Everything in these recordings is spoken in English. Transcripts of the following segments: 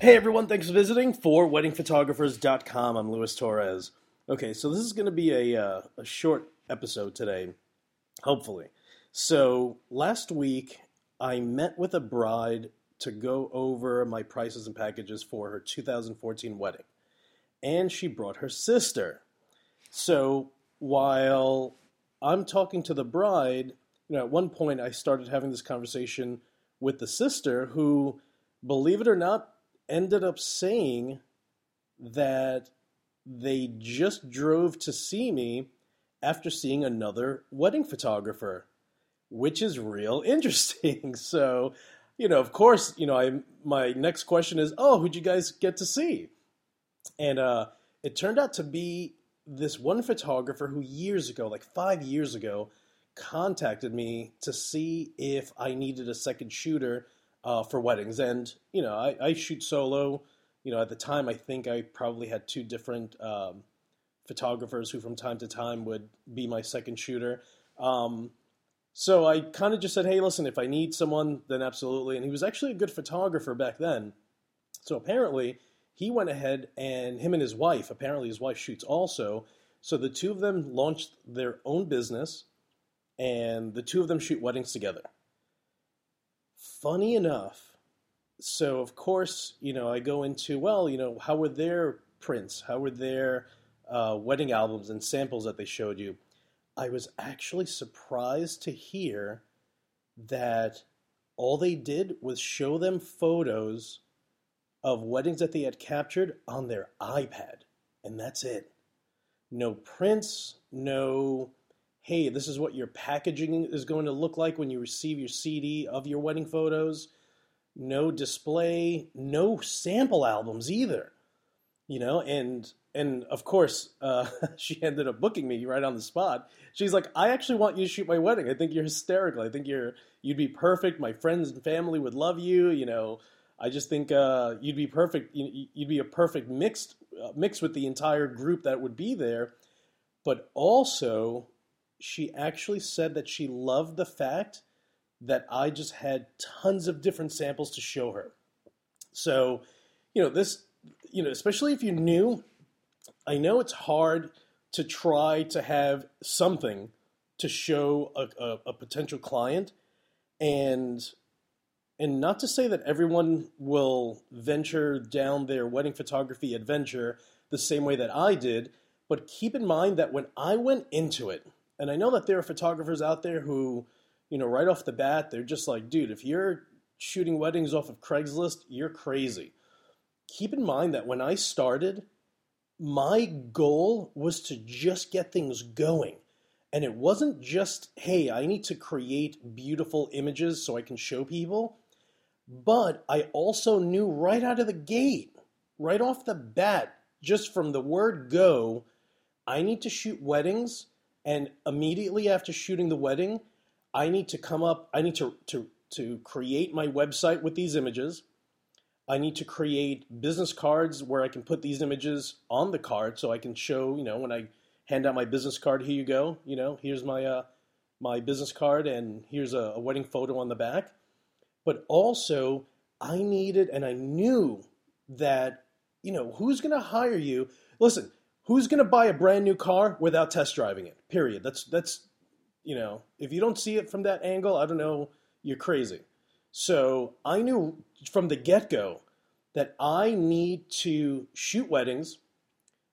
Hey everyone, thanks for visiting for weddingphotographers.com. I'm Luis Torres. Okay, so this is going to be a, uh, a short episode today, hopefully. So last week, I met with a bride to go over my prices and packages for her 2014 wedding. And she brought her sister. So while I'm talking to the bride, you know, at one point I started having this conversation with the sister who, believe it or not, ended up saying that they just drove to see me after seeing another wedding photographer, which is real interesting. so, you know, of course, you know, I my next question is, "Oh, who'd you guys get to see?" And uh it turned out to be this one photographer who years ago, like 5 years ago, contacted me to see if I needed a second shooter uh, for weddings. And, you know, I, I, shoot solo. You know, at the time, I think I probably had two different um, photographers who from time to time would be my second shooter. Um, so I kind of just said, hey, listen, if I need someone, then absolutely. And he was actually a good photographer back then. So apparently, he went ahead and him and his wife, apparently his wife shoots also. So the two of them launched their own business and the two of them shoot weddings together. Funny enough, so of course, you know, I go into, well, you know, how were their prints? How were their uh, wedding albums and samples that they showed you? I was actually surprised to hear that all they did was show them photos of weddings that they had captured on their iPad, and that's it. No prints, no hey, this is what your packaging is going to look like when you receive your CD of your wedding photos. No display, no sample albums either. You know, and and of course, uh, she ended up booking me right on the spot. She's like, "I actually want you to shoot my wedding. I think you're hysterical. I think you're you'd be perfect. My friends and family would love you. You know, I just think uh, you'd be perfect. You'd be a perfect mixed uh, mix with the entire group that would be there. But also, she actually said that she loved the fact that I just had tons of different samples to show her. So, you know, this, you know, especially if you're new, I know it's hard to try to have something to show a, a, a potential client and and not to say that everyone will venture down their wedding photography adventure the same way that I did, but keep in mind that when I went into it, and I know that there are photographers out there who, you know, right off the bat, they're just like, dude, if you're shooting weddings off of Craigslist, you're crazy. Keep in mind that when I started, my goal was to just get things going. And it wasn't just, hey, I need to create beautiful images so I can show people. But I also knew right out of the gate, right off the bat, just from the word go, I need to shoot weddings and immediately after shooting the wedding, I need to come up, I need to, to, to create my website with these images. I need to create business cards where I can put these images on the card so I can show, you know, when I hand out my business card, here you go, you know, here's my, uh, my business card and here's a, a wedding photo on the back. But also, I needed and I knew that, you know, who's going to hire you? Listen, who's going to buy a brand new car without test driving it? Period. That's that's you know, if you don't see it from that angle, I don't know, you're crazy. So I knew from the get go that I need to shoot weddings,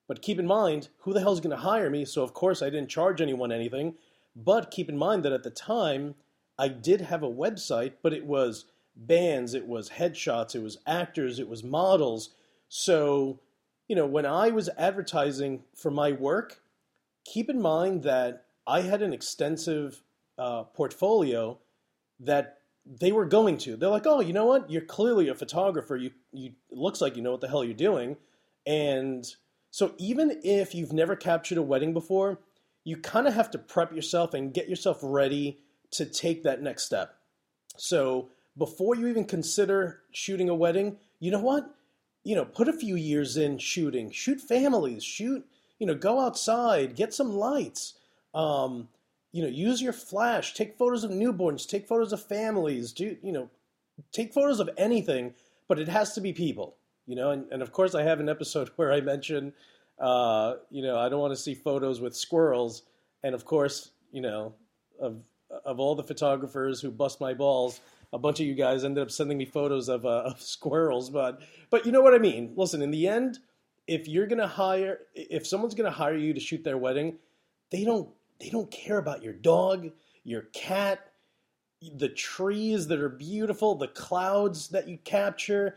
but keep in mind who the hell is going to hire me. So of course I didn't charge anyone anything, but keep in mind that at the time I did have a website, but it was bands, it was headshots, it was actors, it was models. So you know, when I was advertising for my work, keep in mind that I had an extensive uh, portfolio that they were going to. They're like, oh, you know what? You're clearly a photographer. You, you it looks like you know what the hell you're doing. And so even if you've never captured a wedding before, you kind of have to prep yourself and get yourself ready to take that next step. So before you even consider shooting a wedding, you know what? You know, put a few years in shooting, shoot families, shoot, you know, go outside, get some lights, um, you know, use your flash, take photos of newborns, take photos of families, do, you know, take photos of anything, but it has to be people. You know, and, and of course, I have an episode where I mention, uh, you know, I don't want to see photos with squirrels. And of course, you know, of of all the photographers who bust my balls, a bunch of you guys ended up sending me photos of, uh, of squirrels. But but you know what I mean. Listen, in the end, if you're gonna hire, if someone's gonna hire you to shoot their wedding, they don't they don't care about your dog, your cat, the trees that are beautiful, the clouds that you capture.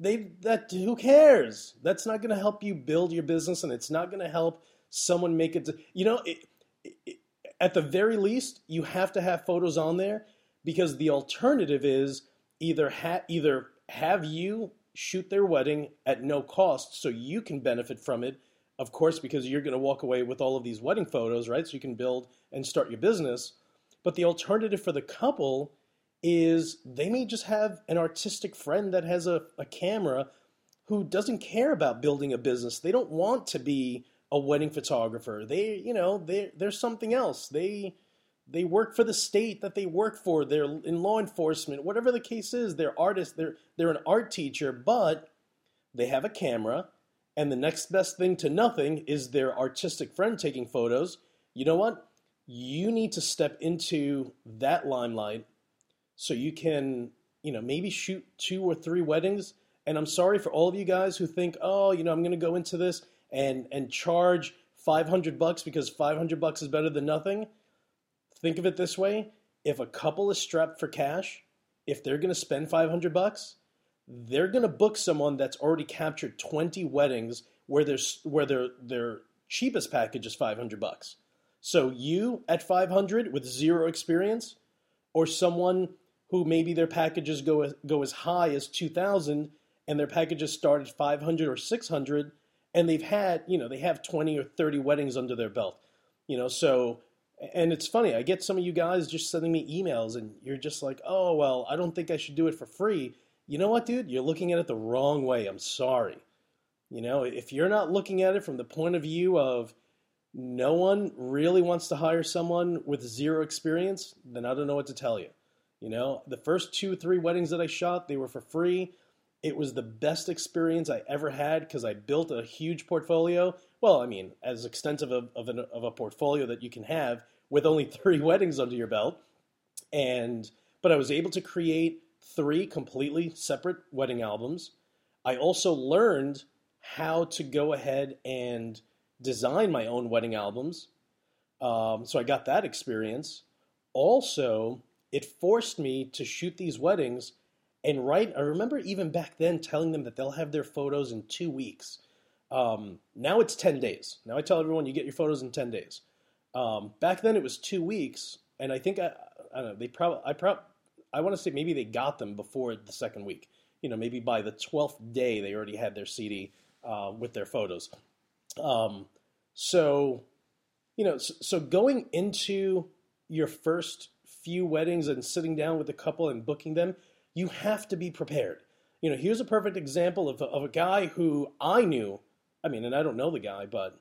They that who cares? That's not to help you build your business, and it's not to help someone make it. You know, it, it, at the very least, you have to have photos on there because the alternative is either ha- either have you shoot their wedding at no cost so you can benefit from it of course because you're going to walk away with all of these wedding photos right so you can build and start your business but the alternative for the couple is they may just have an artistic friend that has a, a camera who doesn't care about building a business. They don't want to be a wedding photographer. They, you know, they they're something else. They they work for the state that they work for. They're in law enforcement, whatever the case is. They're artists. They're they're an art teacher, but they have a camera, and the next best thing to nothing is their artistic friend taking photos. You know what? you need to step into that limelight so you can, you know, maybe shoot two or three weddings. And I'm sorry for all of you guys who think, oh, you know, I'm going to go into this and and charge 500 bucks because 500 bucks is better than nothing. Think of it this way: if a couple is strapped for cash, if they're going to spend 500 bucks, they're going to book someone that's already captured 20 weddings where there's where their their cheapest package is 500 bucks. So you at 500 with zero experience, or someone who maybe their packages go go as high as 2,000 and their packages start at 500 or 600, and they've had you know they have 20 or 30 weddings under their belt, you know. So and it's funny, I get some of you guys just sending me emails, and you're just like, oh well, I don't think I should do it for free. You know what, dude? You're looking at it the wrong way. I'm sorry. You know, if you're not looking at it from the point of view of no one really wants to hire someone with zero experience, then I don't know what to tell you. You know, the first two, three weddings that I shot, they were for free. It was the best experience I ever had because I built a huge portfolio. Well, I mean, as extensive of, of, an, of a portfolio that you can have with only three weddings under your belt. And, but I was able to create three completely separate wedding albums. I also learned how to go ahead and design my own wedding albums. Um, so I got that experience. Also, it forced me to shoot these weddings and right, I remember even back then telling them that they'll have their photos in two weeks. Um, now it's 10 days. Now I tell everyone you get your photos in 10 days. Um, back then it was two weeks, and I think I, I don't know. They probably I prob I want to say maybe they got them before the second week. You know, maybe by the 12th day they already had their CD uh, with their photos. Um, so, you know, so, so going into your first few weddings and sitting down with a couple and booking them, you have to be prepared. You know, here's a perfect example of a, of a guy who I knew. I mean, and I don't know the guy, but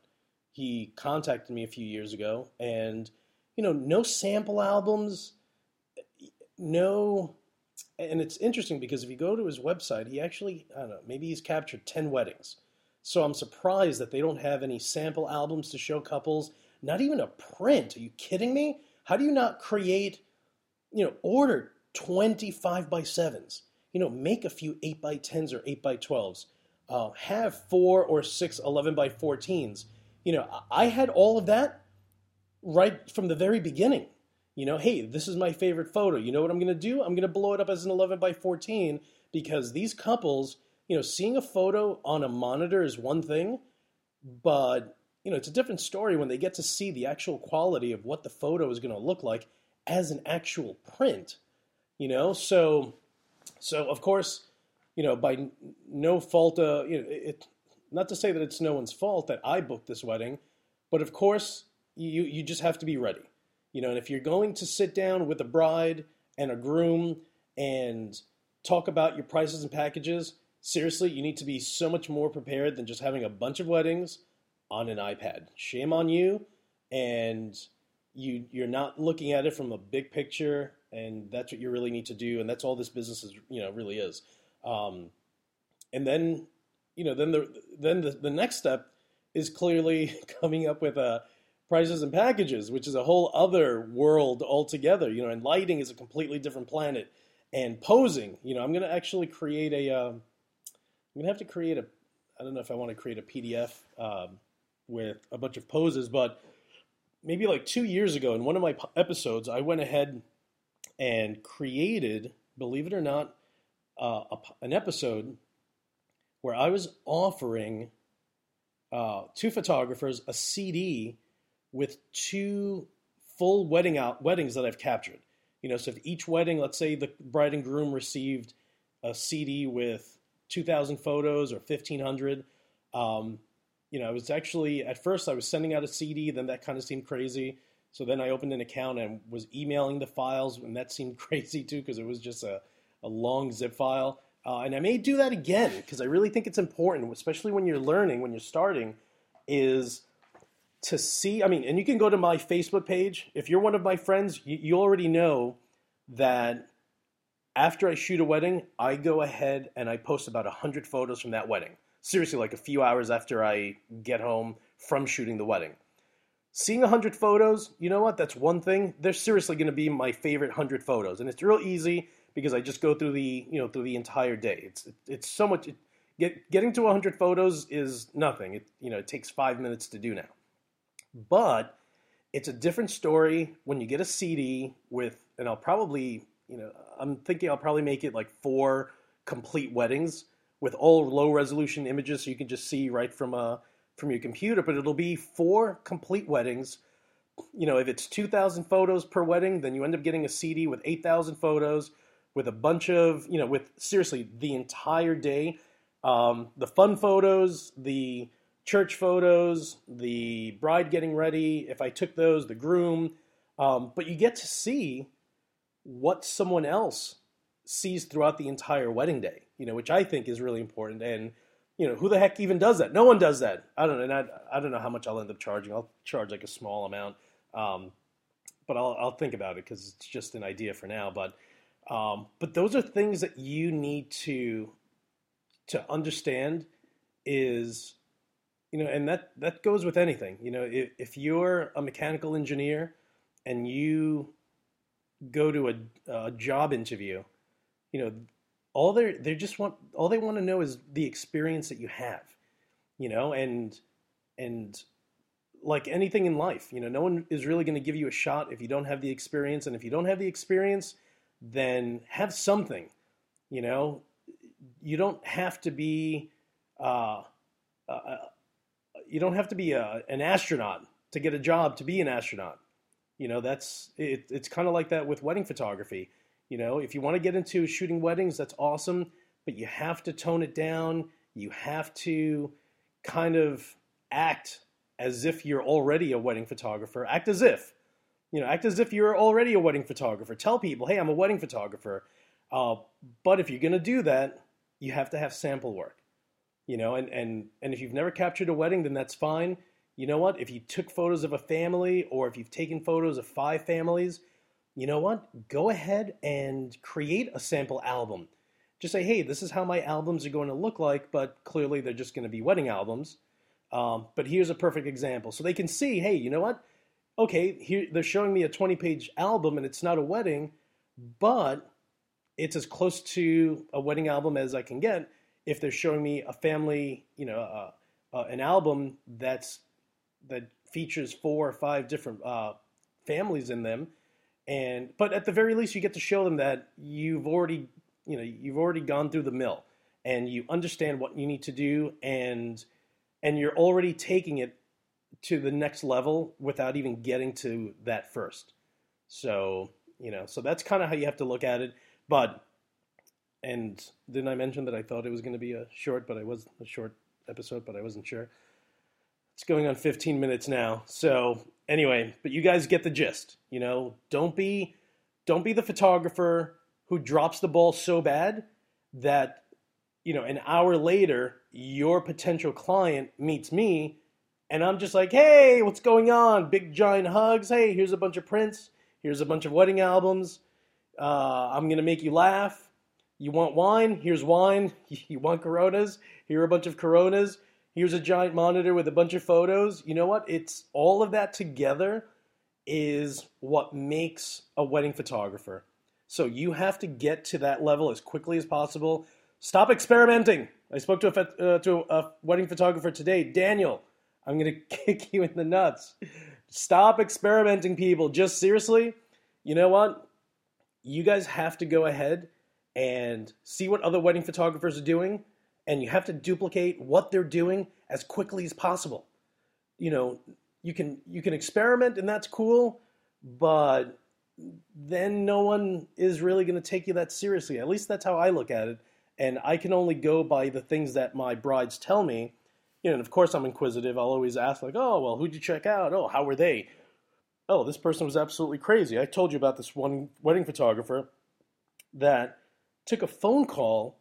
he contacted me a few years ago, and you know, no sample albums, no. And it's interesting because if you go to his website, he actually, I don't know, maybe he's captured 10 weddings. So I'm surprised that they don't have any sample albums to show couples, not even a print. Are you kidding me? How do you not create, you know, order 25 by 7s? You know, make a few 8 by 10s or 8 by 12s. Uh, have four or six 11 by 14s. You know, I had all of that right from the very beginning. You know, hey, this is my favorite photo. You know what I'm going to do? I'm going to blow it up as an 11 by 14 because these couples you know, seeing a photo on a monitor is one thing, but you know, it's a different story when they get to see the actual quality of what the photo is going to look like as an actual print. You know, so so of course, you know, by no fault, uh, you know, it, not to say that it's no one's fault that I booked this wedding, but of course, you you just have to be ready. You know, and if you're going to sit down with a bride and a groom and talk about your prices and packages, seriously, you need to be so much more prepared than just having a bunch of weddings on an iPad. Shame on you, and you you're not looking at it from a big picture, and that's what you really need to do, and that's all this business is, you know, really is. Um, and then you know then the then the, the next step is clearly coming up with uh, prices and packages, which is a whole other world altogether. You know, and lighting is a completely different planet. And posing, you know, I'm going to actually create a. am um, going to have to create a. I don't know if I want to create a PDF um, with a bunch of poses, but maybe like two years ago in one of my episodes, I went ahead and created, believe it or not, uh, a, an episode where I was offering uh, two photographers a CD with two full wedding out weddings that I've captured. You know, so if each wedding, let's say the bride and groom received a CD with 2,000 photos or 1,500. Um, you know, I was actually at first I was sending out a CD, then that kind of seemed crazy. So then I opened an account and was emailing the files, and that seemed crazy too because it was just a, a long zip file. Uh, and I may do that again because I really think it's important, especially when you're learning, when you're starting, is to see. I mean, and you can go to my Facebook page. If you're one of my friends, you, you already know that after I shoot a wedding, I go ahead and I post about 100 photos from that wedding. Seriously, like a few hours after I get home from shooting the wedding. Seeing 100 photos, you know what? That's one thing. They're seriously going to be my favorite 100 photos. And it's real easy because I just go through the you know through the entire day. It's it's so much. It, get getting to 100 photos is nothing. It you know it takes five minutes to do now, but it's a different story when you get a CD with, and I'll probably you know I'm thinking I'll probably make it like four complete weddings with all low resolution images, so you can just see right from a from your computer. But it'll be four complete weddings you know, if it's 2,000 photos per wedding, then you end up getting a CD with 8,000 photos with a bunch of, you know, with seriously the entire day. Um, the fun photos, the church photos, the bride getting ready, if I took those, the groom. Um, but you get to see what someone else sees throughout the entire wedding day, you know, which I think is really important. And, you know, who the heck even does that? No one does that. I don't know. I, I don't know how much I'll end up charging. I'll charge like a small amount. Um, but I'll, I'll think about it because it's just an idea for now. But um, but those are things that you need to to understand is you know and that that goes with anything you know if, if you're a mechanical engineer and you go to a, a job interview you know all they they just want all they want to know is the experience that you have you know and and like anything in life you know no one is really going to give you a shot if you don't have the experience and if you don't have the experience then have something. You know, you don't have to be, uh, uh, uh, you don't have to be a, an astronaut to get a job to be an astronaut. You know, that's it, it's kind of like that with wedding photography. You know, if you want to get into shooting weddings, that's awesome, but you have to tone it down. You have to kind of act as if you're already a wedding photographer. Act as if you know, act as if you're already a wedding photographer. Tell people, hey, I'm a wedding photographer. Uh, but if you're going to do that, you have to have sample work. You know, and, and, and if you've never captured a wedding, then that's fine. You know what? If you took photos of a family or if you've taken photos of five families, you know what? Go ahead and create a sample album. Just say, hey, this is how my albums are going to look like, but clearly they're just going to be wedding albums. Um, but here's a perfect example. So they can see, hey, you know what? okay, here they're showing me a 20 page album and it's not a wedding, but it's as close to a wedding album as I can get if they're showing me a family, you know, uh, uh, an album that's that features four or five different uh, families in them, and but at the very least you get to show them that you've already, you know, you've already gone through the mill and you understand what you need to do and and you're already taking it to the next level without even getting to that first. So, you know, so that's kind of how you have to look at it. But, and didn't I mention that I thought it was going to be a short, but I was a short episode, but I wasn't sure. It's going on 15 minutes now. So, anyway, but you guys get the gist. You know, don't be don't be the photographer who drops the ball so bad that you know, an hour later your potential client meets me and I'm just like, hey, what's going on? Big giant hugs. Hey, here's a bunch of prints. Here's a bunch of wedding albums. Uh, I'm gonna make you laugh. You want wine? Here's wine. You want Coronas? Here are a bunch of Coronas. Here's a giant monitor with a bunch of photos. You know what? It's all of that together is what makes a wedding photographer. So you have to get to that level as quickly as possible. Stop experimenting. I spoke to a, uh, to a wedding photographer today, Daniel. I'm going to kick you in the nuts. Stop experimenting, people. Just seriously, you know what? You guys have to go ahead and see what other wedding photographers are doing, and you have to duplicate what they're doing as quickly as possible. You know, you can you can experiment, and that's cool, but then no one is really going to take you that seriously. At least that's how I look at it, and I can only go by the things that my brides tell me. You know, and of course I'm inquisitive. I'll always ask like, "Oh, well, who'd you check out? Oh, how were they? Oh, this person was absolutely crazy. I told you about this one wedding photographer that took a phone call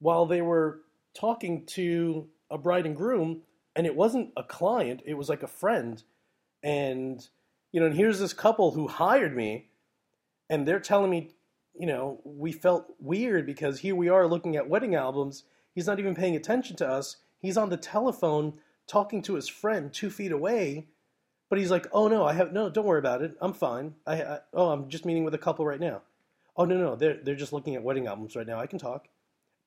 while they were talking to a bride and groom, and it wasn't a client, it was like a friend. And, you know, and here's this couple who hired me, and they're telling me, you know, we felt weird because here we are looking at wedding albums. He's not even paying attention to us. He's on the telephone talking to his friend two feet away. But he's like, oh no, I have no, don't worry about it. I'm fine. I, I oh, I'm just meeting with a couple right now. Oh no, no, they're they're just looking at wedding albums right now. I can talk.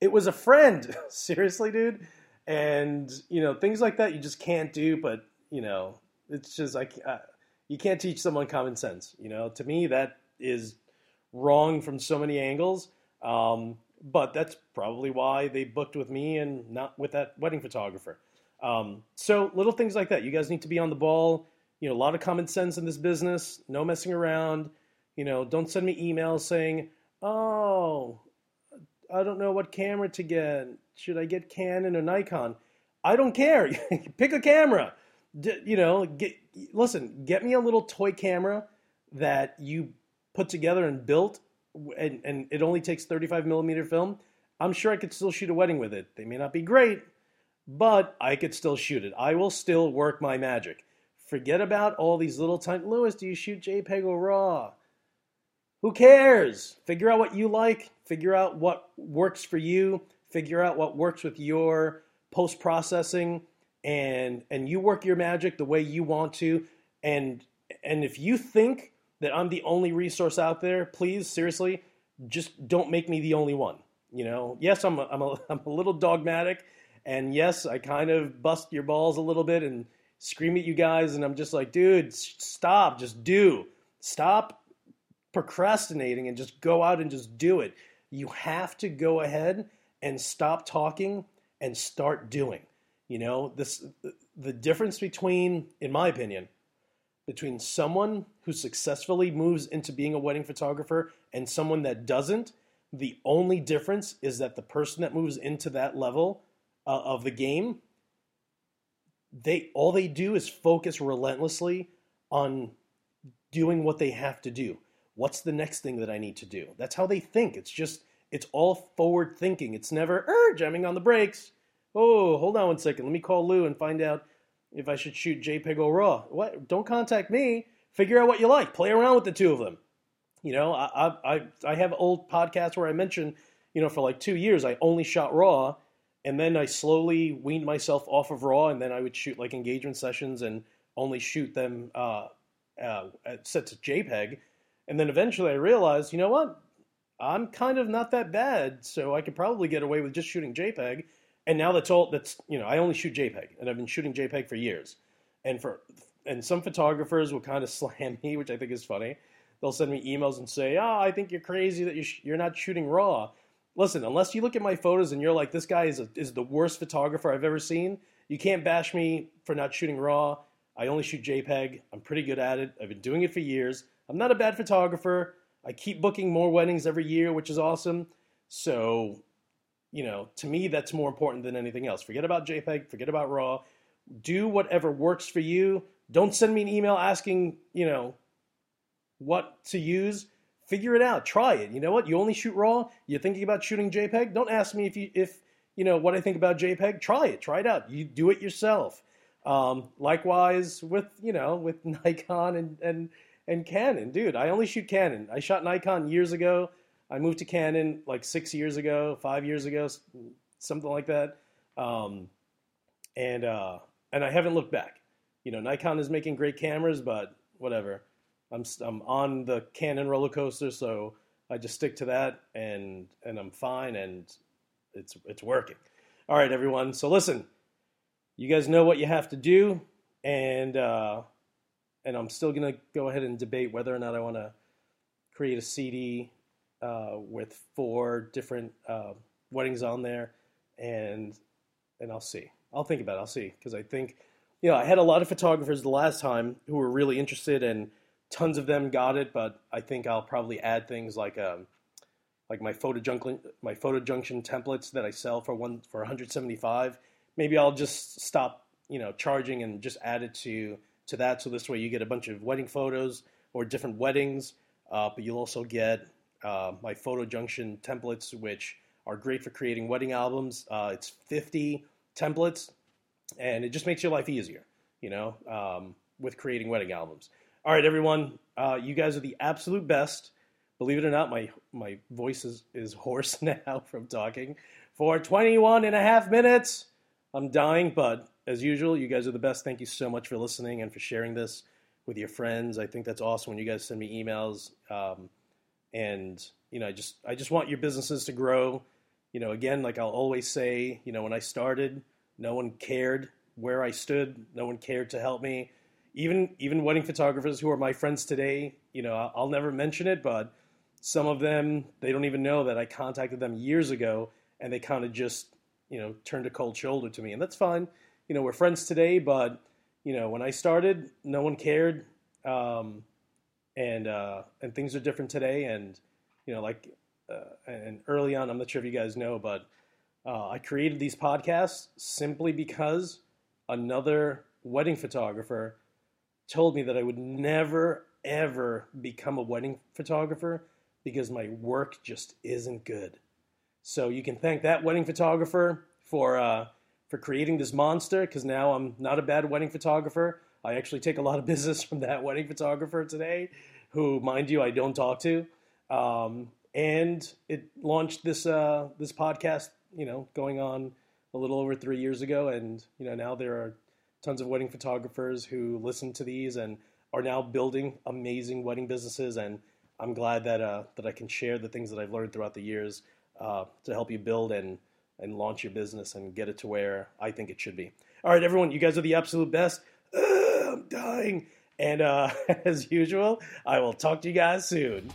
It was a friend. Seriously, dude. And you know things like that you just can't do. But you know it's just like uh, you can't teach someone common sense. You know, to me that is wrong from so many angles. Um, but that's probably why they booked with me and not with that wedding photographer. Um, so little things like that. You guys need to be on the ball. You know, a lot of common sense in this business. No messing around. You know, don't send me emails saying, "Oh, I don't know what camera to get. Should I get Canon or Nikon?" I don't care. Pick a camera. D- you know, get listen. Get me a little toy camera that you put together and built, and, and it only takes 35 millimeter film. I'm sure I could still shoot a wedding with it. They may not be great, but I could still shoot it. I will still work my magic. Forget about all these little tiny. Lewis, do you shoot JPEG or RAW? Who cares? Figure out what you like, figure out what works for you, figure out what works with your post processing and and you work your magic the way you want to. And and if you think that I'm the only resource out there, please seriously just don't make me the only one. You know, yes, I'm a, I'm a, I'm a little dogmatic. And yes, I kind of bust your balls a little bit and scream at you guys. And I'm just like, dude, stop, just do. Stop procrastinating and just go out and just do it. You have to go ahead and stop talking and start doing. You know, this the difference between in my opinion between someone who successfully moves into being a wedding photographer and someone that doesn't, the only difference is that the person that moves into that level uh, of the game they all they do is focus relentlessly on doing what they have to do What's the next thing that I need to do? That's how they think. It's just, it's all forward thinking. It's never, er, jamming on the brakes. Oh, hold on one second. Let me call Lou and find out if I should shoot JPEG or RAW. What? Don't contact me. Figure out what you like. Play around with the two of them. You know, I, I, I have old podcasts where I mention, you know, for like two years, I only shot RAW. And then I slowly weaned myself off of RAW. And then I would shoot like engagement sessions and only shoot them uh, uh, set to JPEG and then eventually I realized, you know what? I'm kind of not that bad, so I could probably get away with just shooting JPEG. And now that's all that's, you know, I only shoot JPEG, and I've been shooting JPEG for years. And for and some photographers will kind of slam me, which I think is funny. They'll send me emails and say, "Oh, I think you're crazy that you're not shooting RAW." Listen, unless you look at my photos and you're like, "This guy is a, is the worst photographer I've ever seen," you can't bash me for not shooting RAW. I only shoot JPEG. I'm pretty good at it. I've been doing it for years. I'm not a bad photographer. I keep booking more weddings every year, which is awesome. So, you know, to me, that's more important than anything else. Forget about JPEG, forget about RAW. Do whatever works for you. Don't send me an email asking, you know, what to use. Figure it out. Try it. You know what? You only shoot RAW. You're thinking about shooting JPEG. Don't ask me if you if you know what I think about JPEG. Try it. Try it out. You do it yourself. Um, likewise with you know with Nikon and and and Canon, dude. I only shoot Canon. I shot Nikon years ago. I moved to Canon like six years ago, five years ago, something like that, um, and uh, and I haven't looked back. You know, Nikon is making great cameras, but whatever. I'm I'm on the Canon roller coaster, so I just stick to that, and and I'm fine, and it's it's working. All right, everyone. So listen, you guys know what you have to do, and uh, and I'm still gonna go ahead and debate whether or not I want to create a CD uh, with four different uh, weddings on there, and and I'll see. I'll think about it. I'll see because I think you know I had a lot of photographers the last time who were really interested, and tons of them got it. But I think I'll probably add things like um, like my photo junction my photo junction templates that I sell for one for 175. Maybe I'll just stop you know charging and just add it to to that. So this way you get a bunch of wedding photos or different weddings, uh, but you'll also get uh, my photo junction templates, which are great for creating wedding albums. Uh, it's 50 templates, and it just makes your life easier, you know, um, with creating wedding albums. All right, everyone, uh, you guys are the absolute best. Believe it or not, my my voice is, is hoarse now from talking for 21 and a half minutes. I'm dying, but as usual, you guys are the best. Thank you so much for listening and for sharing this with your friends. I think that's awesome when you guys send me emails. Um, and you know, I just I just want your businesses to grow. You know, again, like I'll always say, you know, when I started, no one cared where I stood. No one cared to help me. Even even wedding photographers who are my friends today, you know, I'll, I'll never mention it, but some of them they don't even know that I contacted them years ago, and they kind of just you know turned a cold shoulder to me, and that's fine. You know, we're friends today, but you know, when I started, no one cared. Um, and uh, and things are different today. And you know, like uh, and early on, I'm not sure if you guys know, but uh, I created these podcasts simply because another wedding photographer told me that I would never ever become a wedding photographer because my work just isn't good. So you can thank that wedding photographer for uh, for creating this monster because now I'm not a bad wedding photographer. I actually take a lot of business from that wedding photographer today, who, mind you, I don't talk to. Um, and it launched this uh, this podcast, you know, going on a little over three years ago, and you know now there are tons of wedding photographers who listen to these and are now building amazing wedding businesses. And I'm glad that uh, that I can share the things that I've learned throughout the years uh, to help you build and and launch your business and get it to where I think it should be. All right, everyone, you guys are the absolute best. I'm dying. And uh, as usual, I will talk to you guys soon.